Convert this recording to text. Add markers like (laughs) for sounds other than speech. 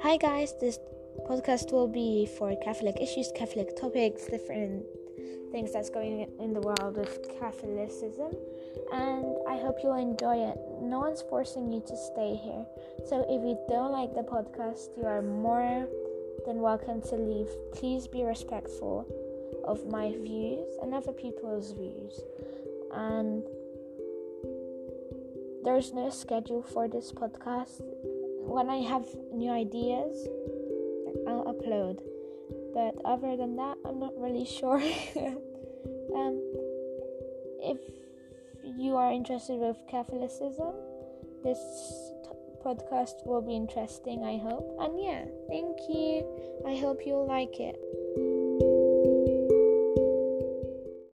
Hi, guys. This podcast will be for Catholic issues, Catholic topics, different things that's going in the world with Catholicism, and I hope you'll enjoy it. No one's forcing you to stay here, so if you don't like the podcast, you are more than welcome to leave. Please be respectful of my views and other people's views, and there's no schedule for this podcast when I have new ideas, I'll upload. But other than that, I'm not really (laughs) sure. um, if you are interested with Catholicism, this podcast will be interesting, I hope. And yeah, thank you. I hope you'll like it.